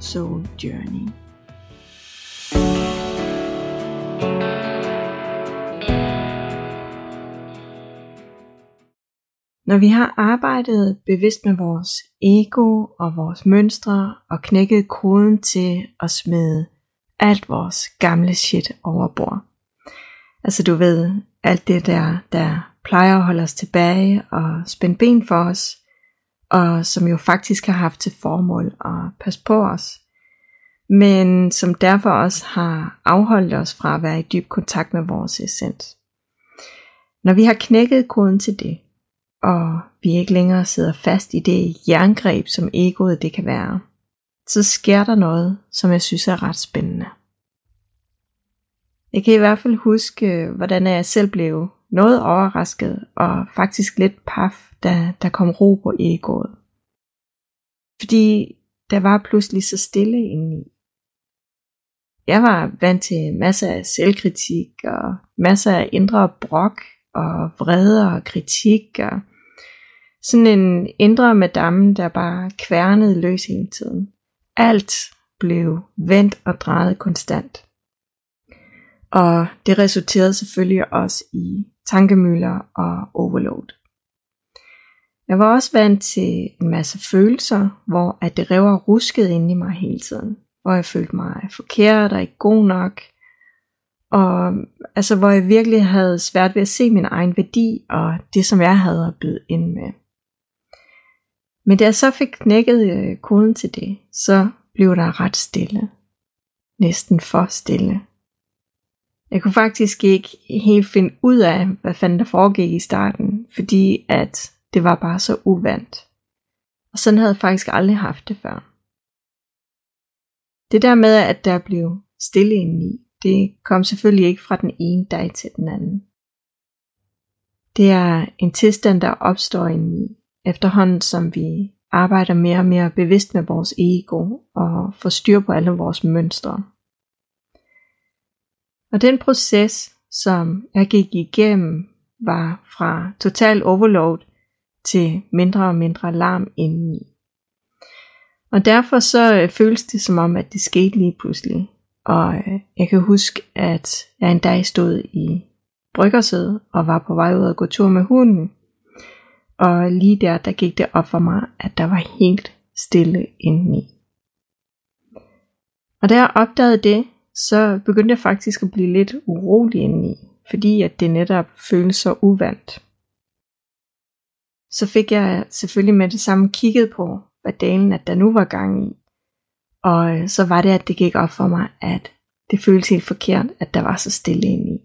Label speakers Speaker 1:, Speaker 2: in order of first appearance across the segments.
Speaker 1: Soul Journey. Når vi har arbejdet bevidst med vores ego og vores mønstre og knækket koden til at smide alt vores gamle shit over bord. Altså du ved, alt det der, der plejer at holde os tilbage og spænde ben for os, og som jo faktisk har haft til formål at passe på os, men som derfor også har afholdt os fra at være i dyb kontakt med vores essens. Når vi har knækket koden til det, og vi ikke længere sidder fast i det jerngreb, som egoet det kan være, så sker der noget, som jeg synes er ret spændende. Jeg kan i hvert fald huske, øh, hvordan jeg selv blev noget overrasket og faktisk lidt paf, da der kom ro på egoet. Fordi der var pludselig så stille indeni. Jeg var vant til masser af selvkritik og masser af indre brok og vrede og kritik og sådan en indre madame, der bare kværnede løs hele tiden. Alt blev vendt og drejet konstant. Og det resulterede selvfølgelig også i tankemøller og overload. Jeg var også vant til en masse følelser, hvor at det rev og ruskede ind i mig hele tiden. Hvor jeg følte mig forkert og ikke god nok. Og altså, hvor jeg virkelig havde svært ved at se min egen værdi og det, som jeg havde at byde ind med. Men da jeg så fik knækket øh, koden til det, så blev der ret stille. Næsten for stille. Jeg kunne faktisk ikke helt finde ud af, hvad fanden der foregik i starten, fordi at det var bare så uvandt. Og sådan havde jeg faktisk aldrig haft det før. Det der med, at der blev stille indeni, det kom selvfølgelig ikke fra den ene dag til den anden. Det er en tilstand, der opstår indeni, efterhånden som vi arbejder mere og mere bevidst med vores ego og får styr på alle vores mønstre. Og den proces, som jeg gik igennem, var fra total overload til mindre og mindre larm indeni. Og derfor så øh, føles det som om, at det skete lige pludselig. Og øh, jeg kan huske, at jeg en dag stod i bryggersædet og var på vej ud at gå tur med hunden. Og lige der, der gik det op for mig, at der var helt stille indeni. Og da jeg opdagede det, så begyndte jeg faktisk at blive lidt urolig indeni, fordi at det netop føles så uvandt. Så fik jeg selvfølgelig med det samme kigget på, hvad dalen at der nu var gang i. Og øh, så var det, at det gik op for mig, at det føltes helt forkert, at der var så stille indeni.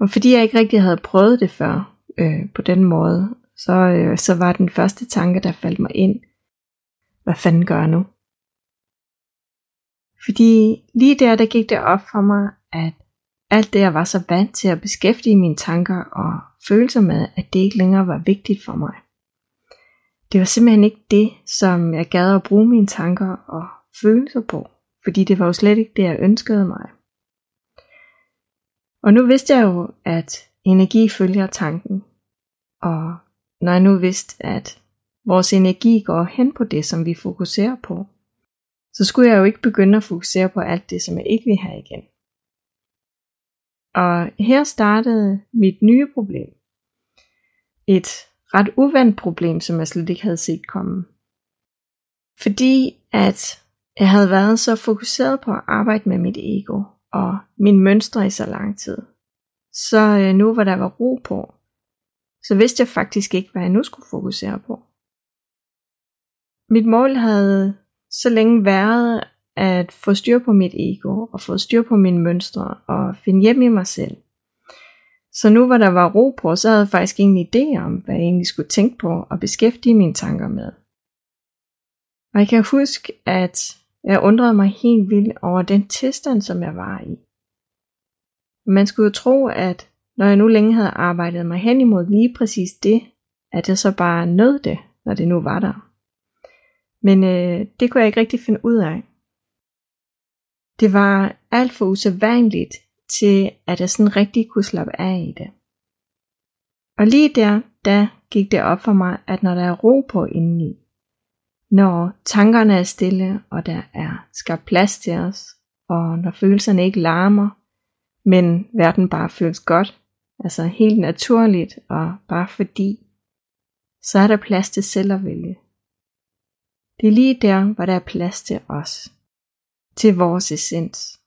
Speaker 1: Og fordi jeg ikke rigtig havde prøvet det før øh, på den måde, så, øh, så var den første tanke, der faldt mig ind, hvad fanden gør jeg nu? Fordi lige der, der gik det op for mig, at alt det, jeg var så vant til at beskæftige mine tanker og følelser med, at det ikke længere var vigtigt for mig. Det var simpelthen ikke det, som jeg gad at bruge mine tanker og følelser på, fordi det var jo slet ikke det, jeg ønskede mig. Og nu vidste jeg jo, at energi følger tanken, og når jeg nu vidste, at vores energi går hen på det, som vi fokuserer på, så skulle jeg jo ikke begynde at fokusere på alt det, som jeg ikke vil have igen. Og her startede mit nye problem. Et ret uvandt problem, som jeg slet ikke havde set komme. Fordi at jeg havde været så fokuseret på at arbejde med mit ego og min mønstre i så lang tid. Så øh, nu hvor der var ro på, så vidste jeg faktisk ikke, hvad jeg nu skulle fokusere på. Mit mål havde så længe været at få styr på mit ego og få styr på mine mønstre og finde hjem i mig selv. Så nu hvor der var ro på, så havde jeg faktisk ingen idé om, hvad jeg egentlig skulle tænke på og beskæftige mine tanker med. Og jeg kan huske, at jeg undrede mig helt vildt over den tilstand, som jeg var i. Man skulle jo tro, at når jeg nu længe havde arbejdet mig hen imod lige præcis det, at jeg så bare nød det, når det nu var der. Men øh, det kunne jeg ikke rigtig finde ud af. Det var alt for usædvanligt til, at jeg sådan rigtig kunne slappe af i det. Og lige der, da gik det op for mig, at når der er ro på indeni, når tankerne er stille, og der er skabt plads til os, og når følelserne ikke larmer, men verden bare føles godt, altså helt naturligt og bare fordi, så er der plads til selv at vælge. Det er lige der, hvor der er plads til os, til vores essens.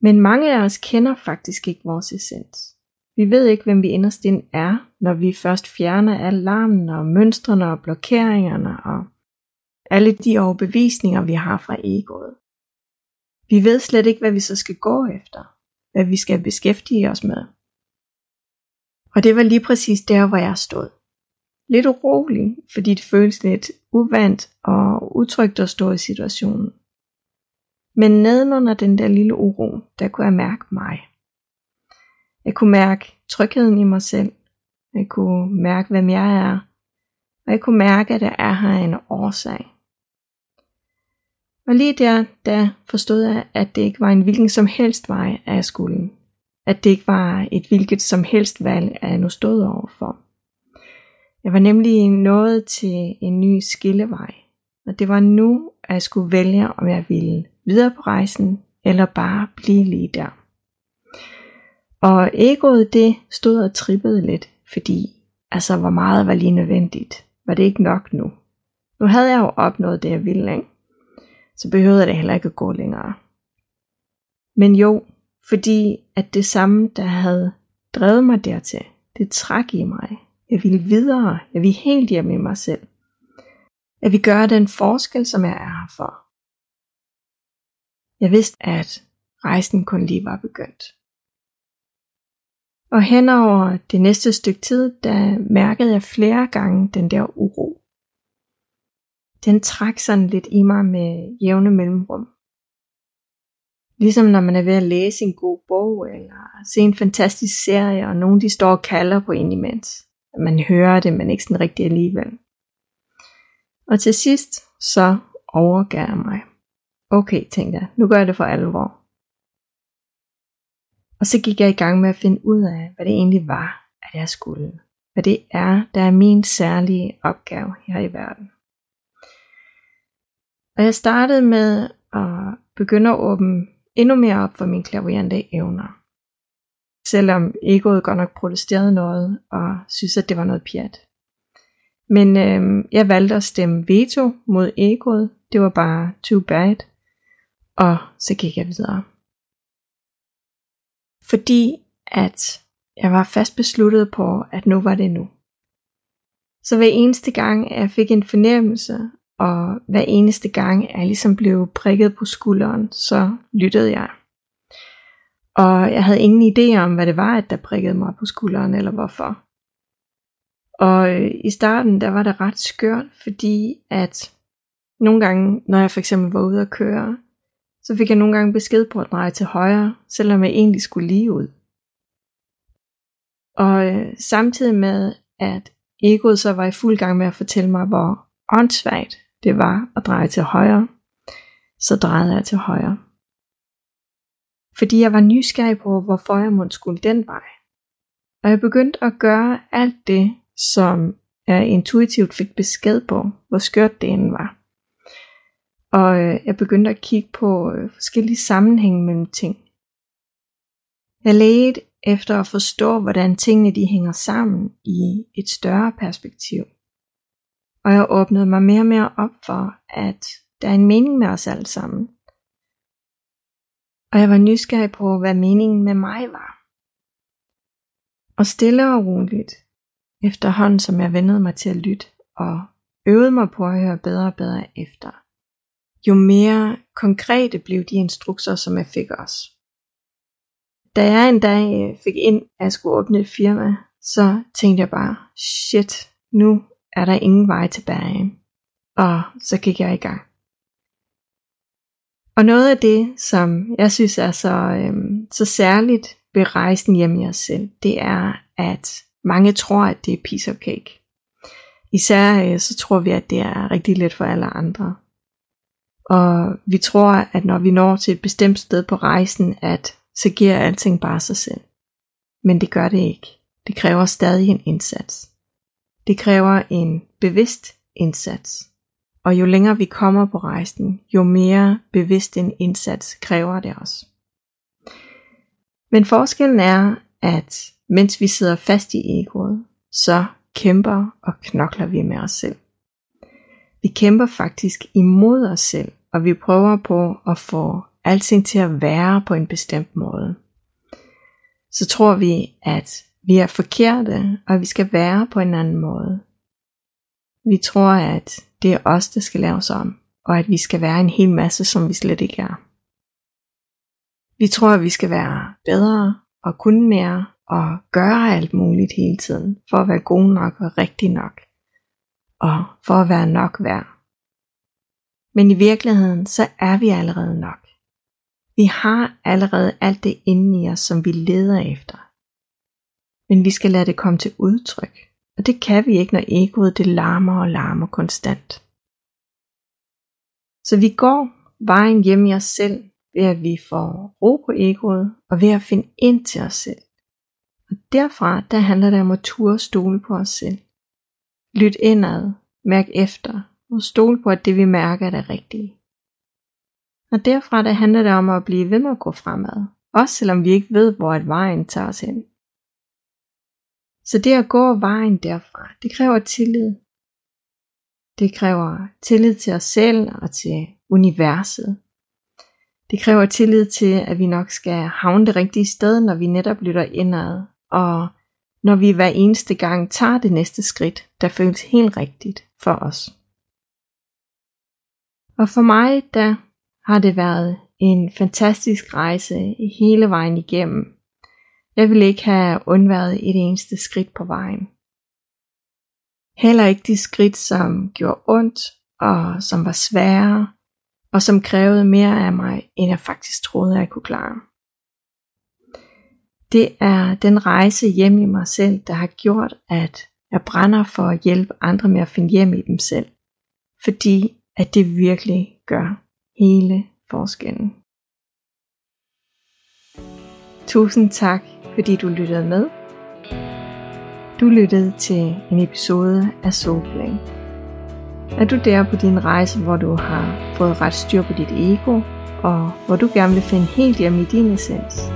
Speaker 1: Men mange af os kender faktisk ikke vores essens. Vi ved ikke, hvem vi inderst inde er, når vi først fjerner alarmen larmen og mønstrene og blokeringerne og alle de overbevisninger, vi har fra egoet. Vi ved slet ikke, hvad vi så skal gå efter, hvad vi skal beskæftige os med. Og det var lige præcis der, hvor jeg stod. Lidt urolig, fordi det føles lidt uvandt og utrygt at stå i situationen. Men nedenunder den der lille uro, der kunne jeg mærke mig. Jeg kunne mærke trygheden i mig selv. Jeg kunne mærke, hvem jeg er. Og jeg kunne mærke, at jeg er her en årsag. Og lige der, der forstod jeg, at det ikke var en hvilken som helst vej, at jeg skulle. At det ikke var et hvilket som helst valg, at jeg nu stod overfor. Jeg var nemlig nået til en ny skillevej. Og det var nu, at jeg skulle vælge, om jeg ville videre på rejsen, eller bare blive lige der. Og egoet det stod og trippede lidt, fordi altså hvor meget var lige nødvendigt. Var det ikke nok nu? Nu havde jeg jo opnået det, jeg ville, ikke? Så behøvede det heller ikke at gå længere. Men jo, fordi at det samme, der havde drevet mig dertil, det træk i mig. Jeg vil videre. Jeg vil helt hjem i mig selv. Jeg vil gøre den forskel, som jeg er her for. Jeg vidste, at rejsen kun lige var begyndt. Og henover det næste stykke tid, der mærkede jeg flere gange den der uro. Den trak sådan lidt i mig med jævne mellemrum. Ligesom når man er ved at læse en god bog, eller se en fantastisk serie, og nogen de står og kalder på en imens. Man hører det, men ikke sådan rigtigt alligevel. Og til sidst, så overgav jeg mig. Okay, tænkte jeg, nu gør jeg det for alvor. Og så gik jeg i gang med at finde ud af, hvad det egentlig var, at jeg skulle. Hvad det er, der er min særlige opgave her i verden. Og jeg startede med at begynde at åbne endnu mere op for mine klaverende evner. Selvom egoet godt nok protesterede noget og synes, at det var noget pjat. Men øh, jeg valgte at stemme veto mod egoet. Det var bare too bad. Og så gik jeg videre. Fordi at jeg var fast besluttet på, at nu var det nu. Så hver eneste gang, jeg fik en fornemmelse, og hver eneste gang, jeg ligesom blev prikket på skulderen, så lyttede jeg. Og jeg havde ingen idé om, hvad det var, at der prikkede mig på skulderen, eller hvorfor. Og øh, i starten, der var det ret skørt, fordi at nogle gange, når jeg for eksempel var ude at køre, så fik jeg nogle gange besked på at dreje til højre, selvom jeg egentlig skulle lige ud. Og øh, samtidig med, at egoet så var i fuld gang med at fortælle mig, hvor åndssvagt det var at dreje til højre, så drejede jeg til højre. Fordi jeg var nysgerrig på, hvorfor jeg måtte skulle den vej. Og jeg begyndte at gøre alt det, som jeg intuitivt fik besked på, hvor skørt det end var. Og øh, jeg begyndte at kigge på øh, forskellige sammenhænge mellem ting. Jeg ledte efter at forstå, hvordan tingene de hænger sammen i et større perspektiv. Og jeg åbnede mig mere og mere op for, at der er en mening med os alle sammen. Og jeg var nysgerrig på, hvad meningen med mig var. Og stille og roligt, efterhånden som jeg vendede mig til at lytte og øvede mig på at høre bedre og bedre efter, jo mere konkrete blev de instrukser, som jeg fik også. Da jeg en dag øh, fik ind, at jeg skulle åbne et firma, så tænkte jeg bare, shit, nu er der ingen vej tilbage. og så gik jeg i gang. Og noget af det, som jeg synes er så, øhm, så særligt ved rejsen hjem i os selv, det er, at mange tror, at det er piece of cake. Især øh, så tror vi, at det er rigtig let for alle andre. Og vi tror, at når vi når til et bestemt sted på rejsen, at så giver alting bare sig selv. Men det gør det ikke. Det kræver stadig en indsats. Det kræver en bevidst indsats. Og jo længere vi kommer på rejsen, jo mere bevidst en indsats kræver det os. Men forskellen er, at mens vi sidder fast i egoet, så kæmper og knokler vi med os selv. Vi kæmper faktisk imod os selv, og vi prøver på at få alting til at være på en bestemt måde. Så tror vi, at vi er forkerte, og vi skal være på en anden måde. Vi tror, at det er os, der skal laves om, og at vi skal være en hel masse, som vi slet ikke er. Vi tror, at vi skal være bedre og kunne mere og gøre alt muligt hele tiden, for at være gode nok og rigtig nok, og for at være nok værd. Men i virkeligheden, så er vi allerede nok. Vi har allerede alt det inde i os, som vi leder efter. Men vi skal lade det komme til udtryk, og det kan vi ikke, når egoet det larmer og larmer konstant. Så vi går vejen hjem i os selv, ved at vi får ro på egoet, og ved at finde ind til os selv. Og derfra, der handler det om at turde stole på os selv. Lyt indad, mærk efter, og stole på, at det vi mærker er det rigtige. Og derfra, der handler det om at blive ved med at gå fremad, også selvom vi ikke ved, hvor et vejen tager os hen. Så det at gå vejen derfra, det kræver tillid. Det kræver tillid til os selv og til universet. Det kræver tillid til, at vi nok skal havne det rigtige sted, når vi netop lytter indad, og når vi hver eneste gang tager det næste skridt, der føles helt rigtigt for os. Og for mig, der har det været en fantastisk rejse hele vejen igennem. Jeg ville ikke have undværet et eneste skridt på vejen. Heller ikke de skridt, som gjorde ondt og som var svære, og som krævede mere af mig, end jeg faktisk troede, jeg kunne klare. Det er den rejse hjem i mig selv, der har gjort, at jeg brænder for at hjælpe andre med at finde hjem i dem selv. Fordi at det virkelig gør hele forskellen. Tusind tak, fordi du lyttede med. Du lyttede til en episode af Soulplane. Er du der på din rejse, hvor du har fået ret styr på dit ego, og hvor du gerne vil finde helt hjem i din essens,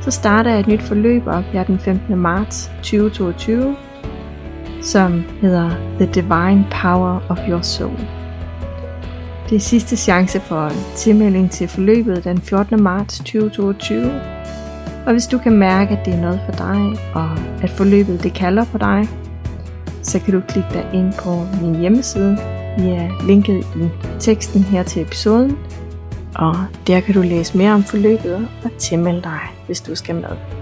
Speaker 1: så starter jeg et nyt forløb op her den 15. marts 2022, som hedder The Divine Power of Your Soul. Det er sidste chance for tilmelding til forløbet den 14. marts 2022. Og hvis du kan mærke, at det er noget for dig, og at forløbet det kalder på dig, så kan du klikke dig ind på min hjemmeside via linket i teksten her til episoden. Og der kan du læse mere om forløbet og tilmelde dig, hvis du skal med.